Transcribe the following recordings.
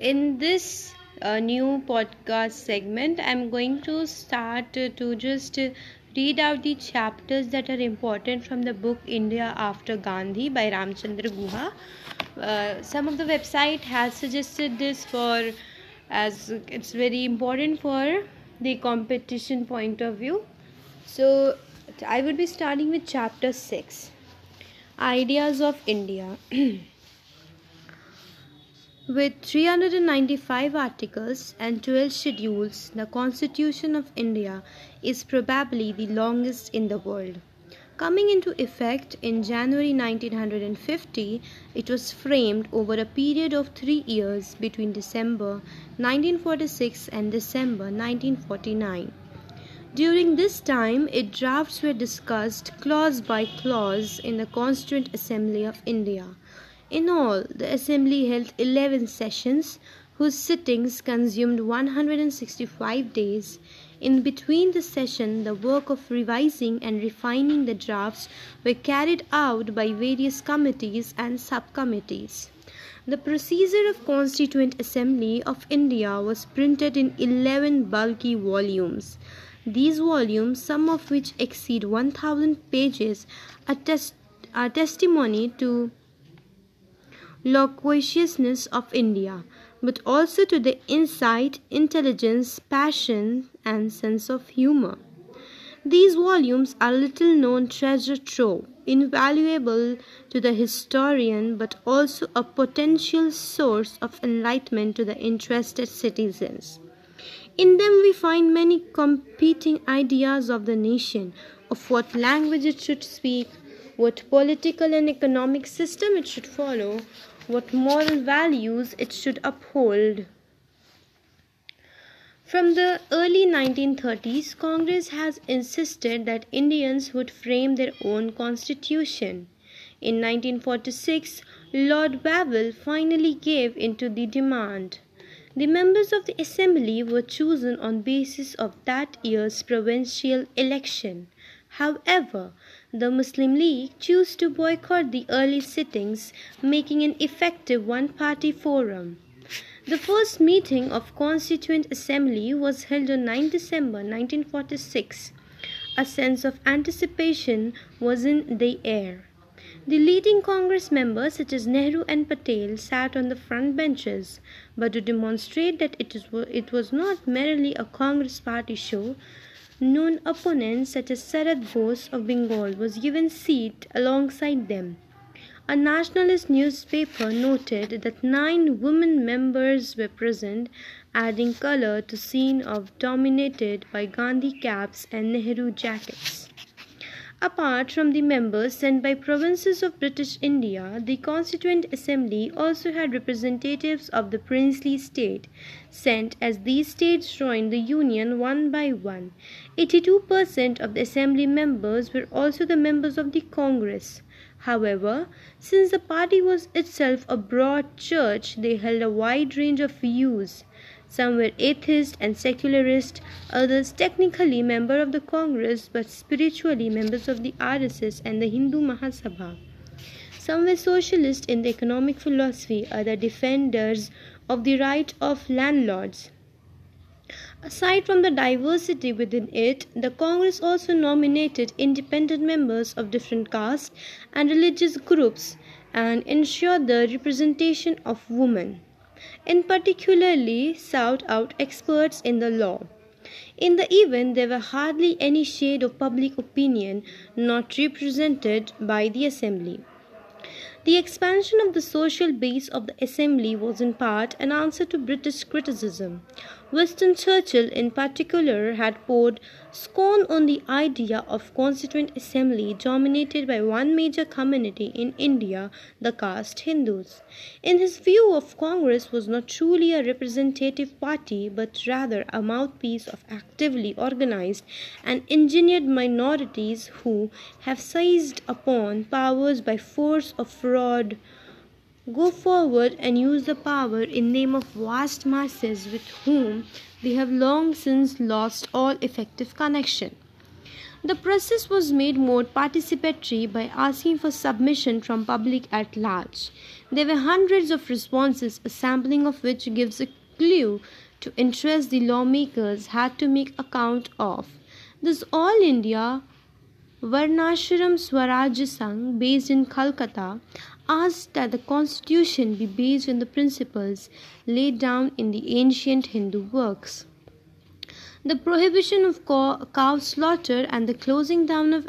in this uh, new podcast segment, I'm going to start to just read out the chapters that are important from the book India After Gandhi by Ramchandra Guha. Uh, some of the website has suggested this for as it's very important for the competition point of view. So I would be starting with chapter 6 Ideas of India. With 395 articles and 12 schedules, the Constitution of India is probably the longest in the world. Coming into effect in January 1950, it was framed over a period of three years between December 1946 and December 1949. During this time, its drafts were discussed clause by clause in the Constituent Assembly of India. In all, the Assembly held 11 sessions, whose sittings consumed 165 days. In between the session, the work of revising and refining the drafts were carried out by various committees and subcommittees. The procedure of Constituent Assembly of India was printed in 11 bulky volumes. These volumes, some of which exceed 1000 pages, attest, are testimony to loquaciousness of India, but also to the insight, intelligence, passion, and sense of humor. These volumes are little known treasure trove, invaluable to the historian, but also a potential source of enlightenment to the interested citizens. In them, we find many competing ideas of the nation, of what language it should speak, what political and economic system it should follow, what moral values it should uphold. From the early 1930s, Congress has insisted that Indians would frame their own constitution. In 1946, Lord Wavell finally gave in to the demand. The members of the assembly were chosen on basis of that year's provincial election. However, the Muslim League chose to boycott the early sittings, making an effective one-party forum. The first meeting of Constituent Assembly was held on 9 December 1946. A sense of anticipation was in the air. The leading Congress members, such as Nehru and Patel, sat on the front benches, but to demonstrate that it, is, it was not merely a Congress party show, known opponents such as Sarat Bose of Bengal was given seat alongside them. A nationalist newspaper noted that nine women members were present, adding color to scene of dominated by Gandhi caps and Nehru jackets. Apart from the members sent by provinces of British India, the Constituent Assembly also had representatives of the princely state, sent as these states joined the Union one by one. 82% of the Assembly members were also the members of the Congress. However, since the party was itself a broad church, they held a wide range of views. Some were atheist and secularist, others technically members of the Congress but spiritually members of the RSS and the Hindu Mahasabha. Some were socialist in the economic philosophy, other defenders of the right of landlords. Aside from the diversity within it, the Congress also nominated independent members of different castes and religious groups and ensured the representation of women in particularly sought out experts in the law. In the event, there were hardly any shade of public opinion not represented by the Assembly. The expansion of the social base of the Assembly was in part an answer to British criticism. Winston Churchill, in particular, had poured scorn on the idea of Constituent Assembly dominated by one major community in India, the caste Hindus. In his view of Congress was not truly a representative party, but rather a mouthpiece of actively organized and engineered minorities who have seized upon powers by force of fraud go forward and use the power in name of vast masses with whom they have long since lost all effective connection. The process was made more participatory by asking for submission from public at large. There were hundreds of responses, a sampling of which gives a clue to interest the lawmakers had to make account of. This All India Varnashram Swarajya Sangh, based in Calcutta, asked that the constitution be based on the principles laid down in the ancient Hindu works. The prohibition of cow slaughter and the closing down of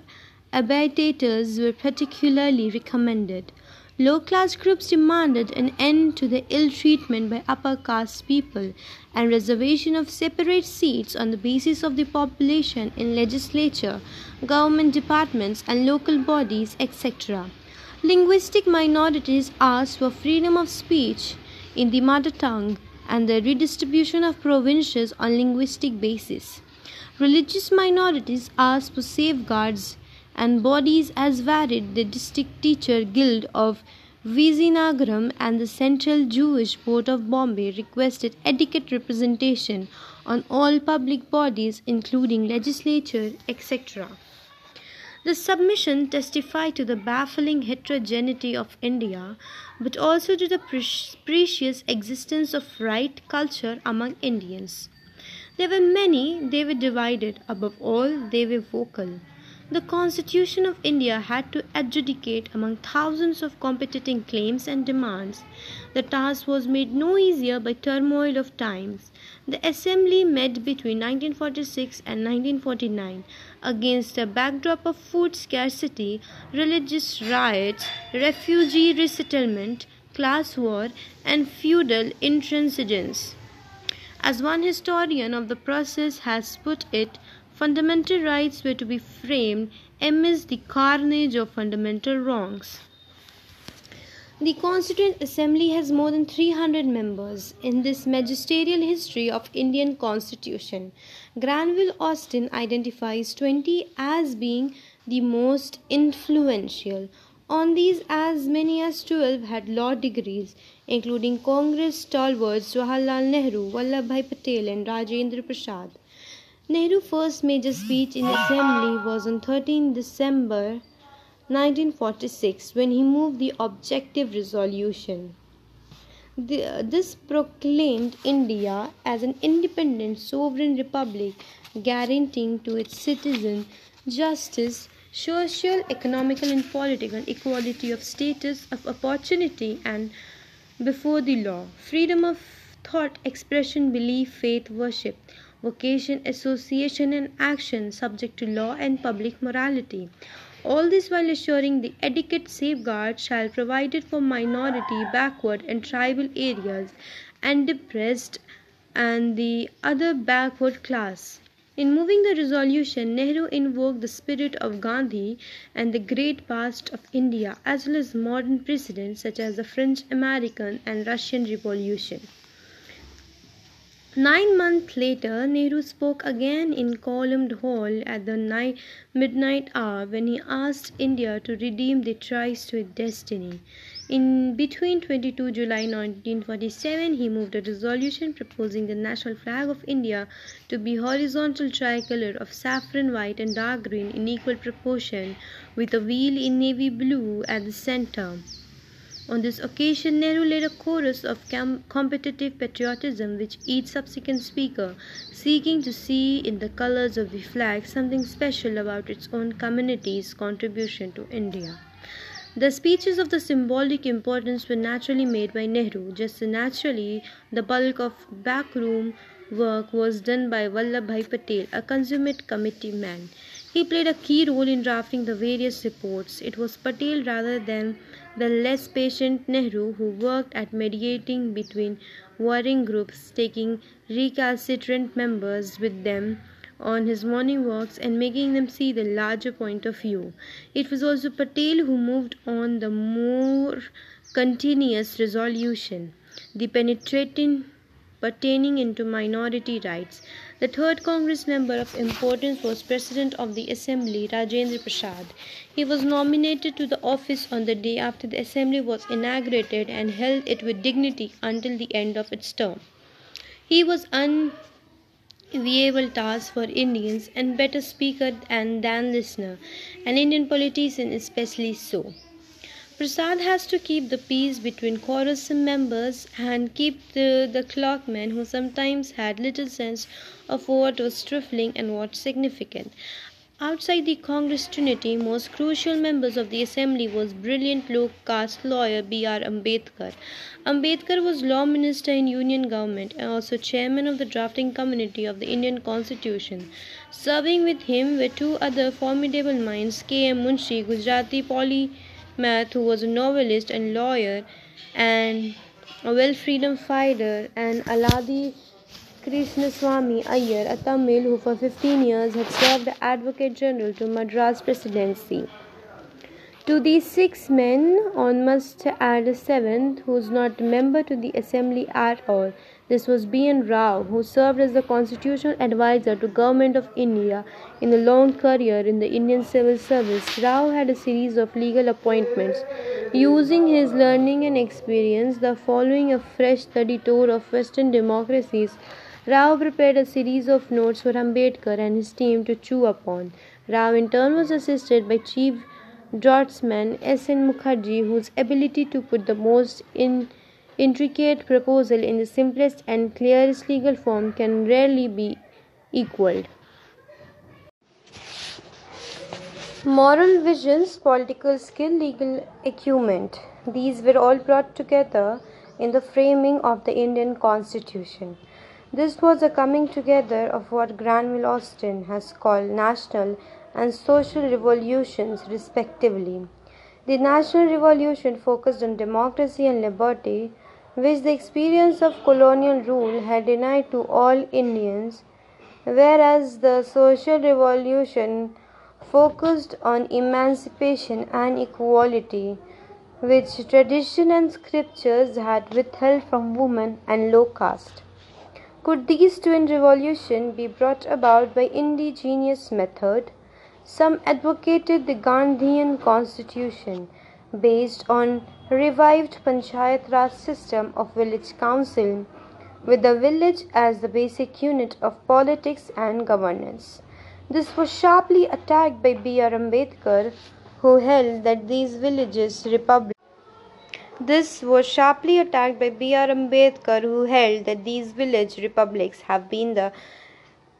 abattoirs were particularly recommended. Low class groups demanded an end to the ill treatment by upper caste people and reservation of separate seats on the basis of the population in legislature, government departments, and local bodies, etc. Linguistic minorities asked for freedom of speech in the mother tongue and the redistribution of provinces on linguistic basis. Religious minorities asked for safeguards and bodies as varied the District Teacher Guild of Vizianagaram and the Central Jewish Board of Bombay requested adequate representation on all public bodies including legislature etc. The submission testified to the baffling heterogeneity of India, but also to the precious existence of right culture among Indians. There were many, they were divided, above all, they were vocal. The Constitution of India had to adjudicate among thousands of competing claims and demands. The task was made no easier by turmoil of times. The Assembly met between 1946 and 1949 against a backdrop of food scarcity, religious riots, refugee resettlement, class war, and feudal intransigence. As one historian of the process has put it, fundamental rights were to be framed amidst the carnage of fundamental wrongs. The Constituent Assembly has more than 300 members in this magisterial history of Indian Constitution. Granville Austin identifies 20 as being the most influential. On these, as many as 12 had law degrees, including Congress stalwarts Jawaharlal Nehru, Vallabhbhai Patel, and Rajendra Prasad. Nehru's first major speech in assembly was on 13 December 1946 when he moved the objective resolution. The, uh, this proclaimed India as an independent sovereign republic guaranteeing to its citizens justice, social, economical, and political equality of status, of opportunity, and before the law, freedom of thought, expression, belief, faith, worship vocation, association, and action subject to law and public morality. All this while assuring the adequate safeguards shall provided for minority, backward, and tribal areas and depressed and the other backward class. In moving the resolution, Nehru invoked the spirit of Gandhi and the great past of India, as well as modern precedents such as the French, American, and Russian Revolution. Nine months later, Nehru spoke again in Columned Hall at the night, midnight hour when he asked India to redeem the tries to its destiny. In between 22 July 1947, he moved a resolution proposing the national flag of India to be horizontal tricolor of saffron white and dark green in equal proportion, with a wheel in navy blue at the center. On this occasion, Nehru led a chorus of competitive patriotism, which each subsequent speaker, seeking to see in the colors of the flag something special about its own community's contribution to India. The speeches of the symbolic importance were naturally made by Nehru, just naturally the bulk of backroom work was done by Vallabhbhai Patel, a consummate committee man. He played a key role in drafting the various reports. It was Patel rather than the less patient Nehru who worked at mediating between warring groups, taking recalcitrant members with them on his morning walks and making them see the larger point of view. It was also Patel who moved on the more continuous resolution, the penetrating pertaining into minority rights. The third Congress member of importance was President of the Assembly, Rajendra Prasad. He was nominated to the office on the day after the Assembly was inaugurated and held it with dignity until the end of its term. He was un viable task for Indians and better speaker and than listener, an Indian politician especially so. Prasad has to keep the peace between quarrelsome members and keep the, the clockman who sometimes had little sense of what was trifling and what significant. Outside the Congress trinity, most crucial members of the assembly was brilliant low-caste lawyer B.R. Ambedkar. Ambedkar was law minister in union government and also chairman of the drafting committee of the Indian constitution. Serving with him were two other formidable minds, K.M. Munshi, Gujarati poly Math, who was a novelist and lawyer and a well freedom fighter, and Aladi Krishnaswamy Iyer, a Tamil who for 15 years had served as Advocate General to Madras Presidency. To these six men, one must add a seventh, who is not a member to the assembly at all. This was B. N. Rao, who served as the constitutional advisor to Government of India in a long career in the Indian civil service. Rao had a series of legal appointments. Using his learning and experience, the following a fresh study tour of Western democracies, Rao prepared a series of notes for Ambedkar and his team to chew upon. Rao in turn was assisted by Chief draftsman S. N. Mukherjee, whose ability to put the most in intricate proposal in the simplest and clearest legal form can rarely be equaled. Moral visions, political skill, legal acumen. These were all brought together in the framing of the Indian Constitution. This was a coming together of what Granville Austin has called national and social revolutions, respectively. The National Revolution focused on democracy and liberty, which the experience of colonial rule had denied to all Indians, whereas the Social Revolution focused on emancipation and equality, which tradition and scriptures had withheld from women and low caste. Could these twin revolutions be brought about by indigenous method? Some advocated the Gandhian constitution based on revived Panchayat Raj system of village council with the village as the basic unit of politics and governance. This was sharply attacked by B.R. Ambedkar who held that these villages republic this was sharply attacked by B.R. Ambedkar who held that these village republics have been the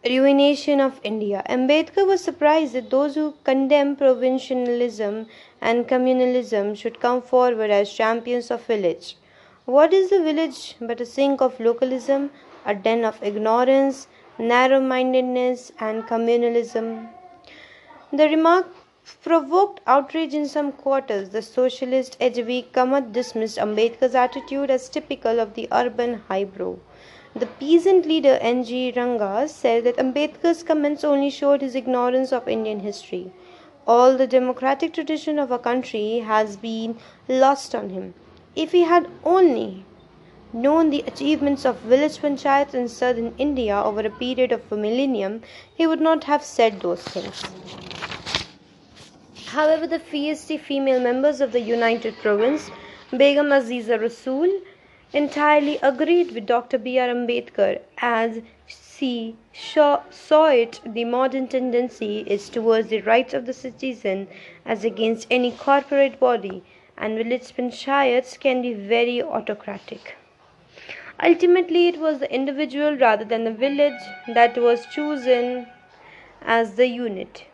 ruination of India. Ambedkar was surprised that those who condemn provincialism and communalism should come forward as champions of village. What is the village but a sink of localism, a den of ignorance, narrow mindedness, and communalism? The remark provoked outrage in some quarters. The socialist H.V. Kamath dismissed Ambedkar's attitude as typical of the urban highbrow. The peasant leader N.G. Ranga said that Ambedkar's comments only showed his ignorance of Indian history. All the democratic tradition of our country has been lost on him. If he had only known the achievements of village panchayats in southern India over a period of a millennium, he would not have said those things. However, the feisty female members of the United Province, Begum Aizaz Rasul, entirely agreed with Dr. B. R. Ambedkar as she saw it the modern tendency is towards the rights of the citizen as against any corporate body and village panchayats can be very autocratic. Ultimately, it was the individual rather than the village that was chosen as the unit.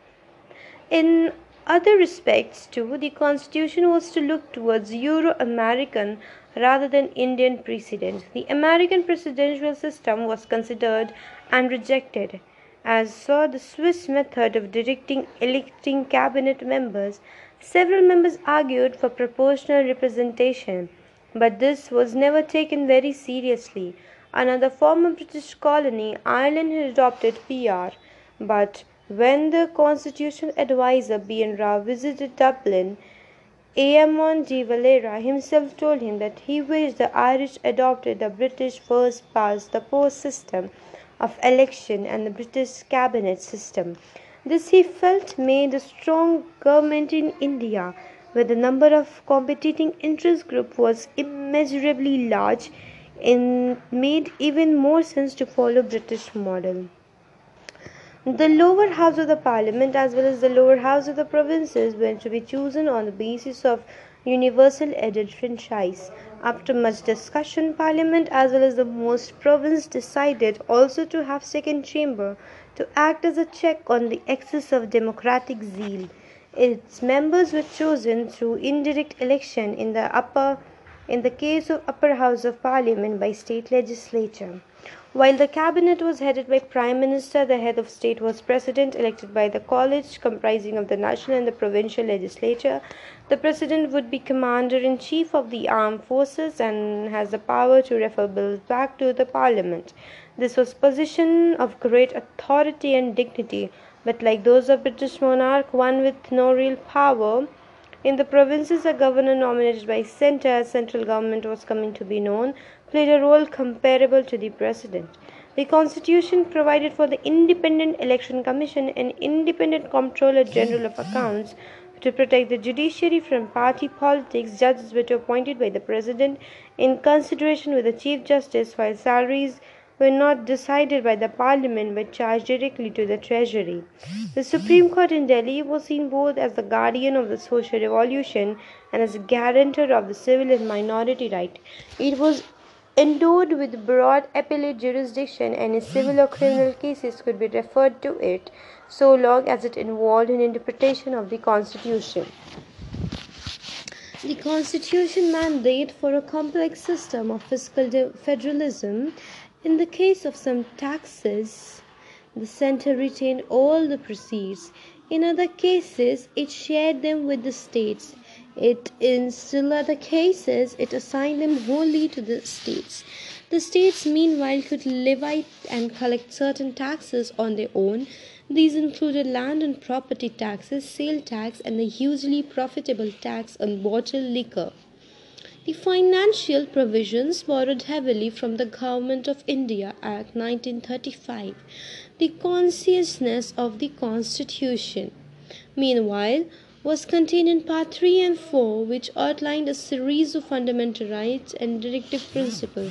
In other respects, too, the constitution was to look towards Euro American rather than Indian precedent. The American presidential system was considered and rejected, as saw the Swiss method of directing electing cabinet members. Several members argued for proportional representation, but this was never taken very seriously. Another former British colony, Ireland, had adopted PR, but when the constitutional adviser B. N. Rao visited Dublin, Eamon de Valera himself told him that he wished the Irish adopted the British first past the post system of election and the British cabinet system. This he felt made a strong government in India, where the number of competing interest groups was immeasurably large, and made even more sense to follow British model. The lower house of the parliament as well as the lower house of the provinces were to be chosen on the basis of universal adult franchise. After much discussion, parliament as well as the most province decided also to have second chamber to act as a check on the excess of democratic zeal. Its members were chosen through indirect election in the upper in the case of upper house of parliament by state legislature. While the cabinet was headed by prime minister, the head of state was president elected by the college comprising of the national and the provincial legislature. The president would be commander in chief of the armed forces and has the power to refer bills back to the parliament. This was position of great authority and dignity but like those of British monarch, one with no real power. In the provinces, a governor nominated by centre, central government was coming to be known, played a role comparable to the president. The constitution provided for the independent election commission and independent comptroller general of accounts to protect the judiciary from party politics. Judges were to be appointed by the president in consideration with the chief justice, while salaries were not decided by the parliament but charged directly to the treasury. The Supreme Court in Delhi was seen both as the guardian of the social revolution and as a guarantor of the civil and minority right. It was endowed with broad appellate jurisdiction any civil or criminal cases could be referred to it so long as it involved an interpretation of the constitution. The constitution mandate for a complex system of fiscal federalism in the case of some taxes, the center retained all the proceeds. In other cases, it shared them with the states. It, in still other cases, it assigned them wholly to the states. The states, meanwhile, could levy and collect certain taxes on their own. These included land and property taxes, sale tax, and the hugely profitable tax on bottled liquor. The financial provisions borrowed heavily from the Government of India Act 1935, the consciousness of the Constitution. Meanwhile, was contained in Part 3 and 4, which outlined a series of fundamental rights and directive principles.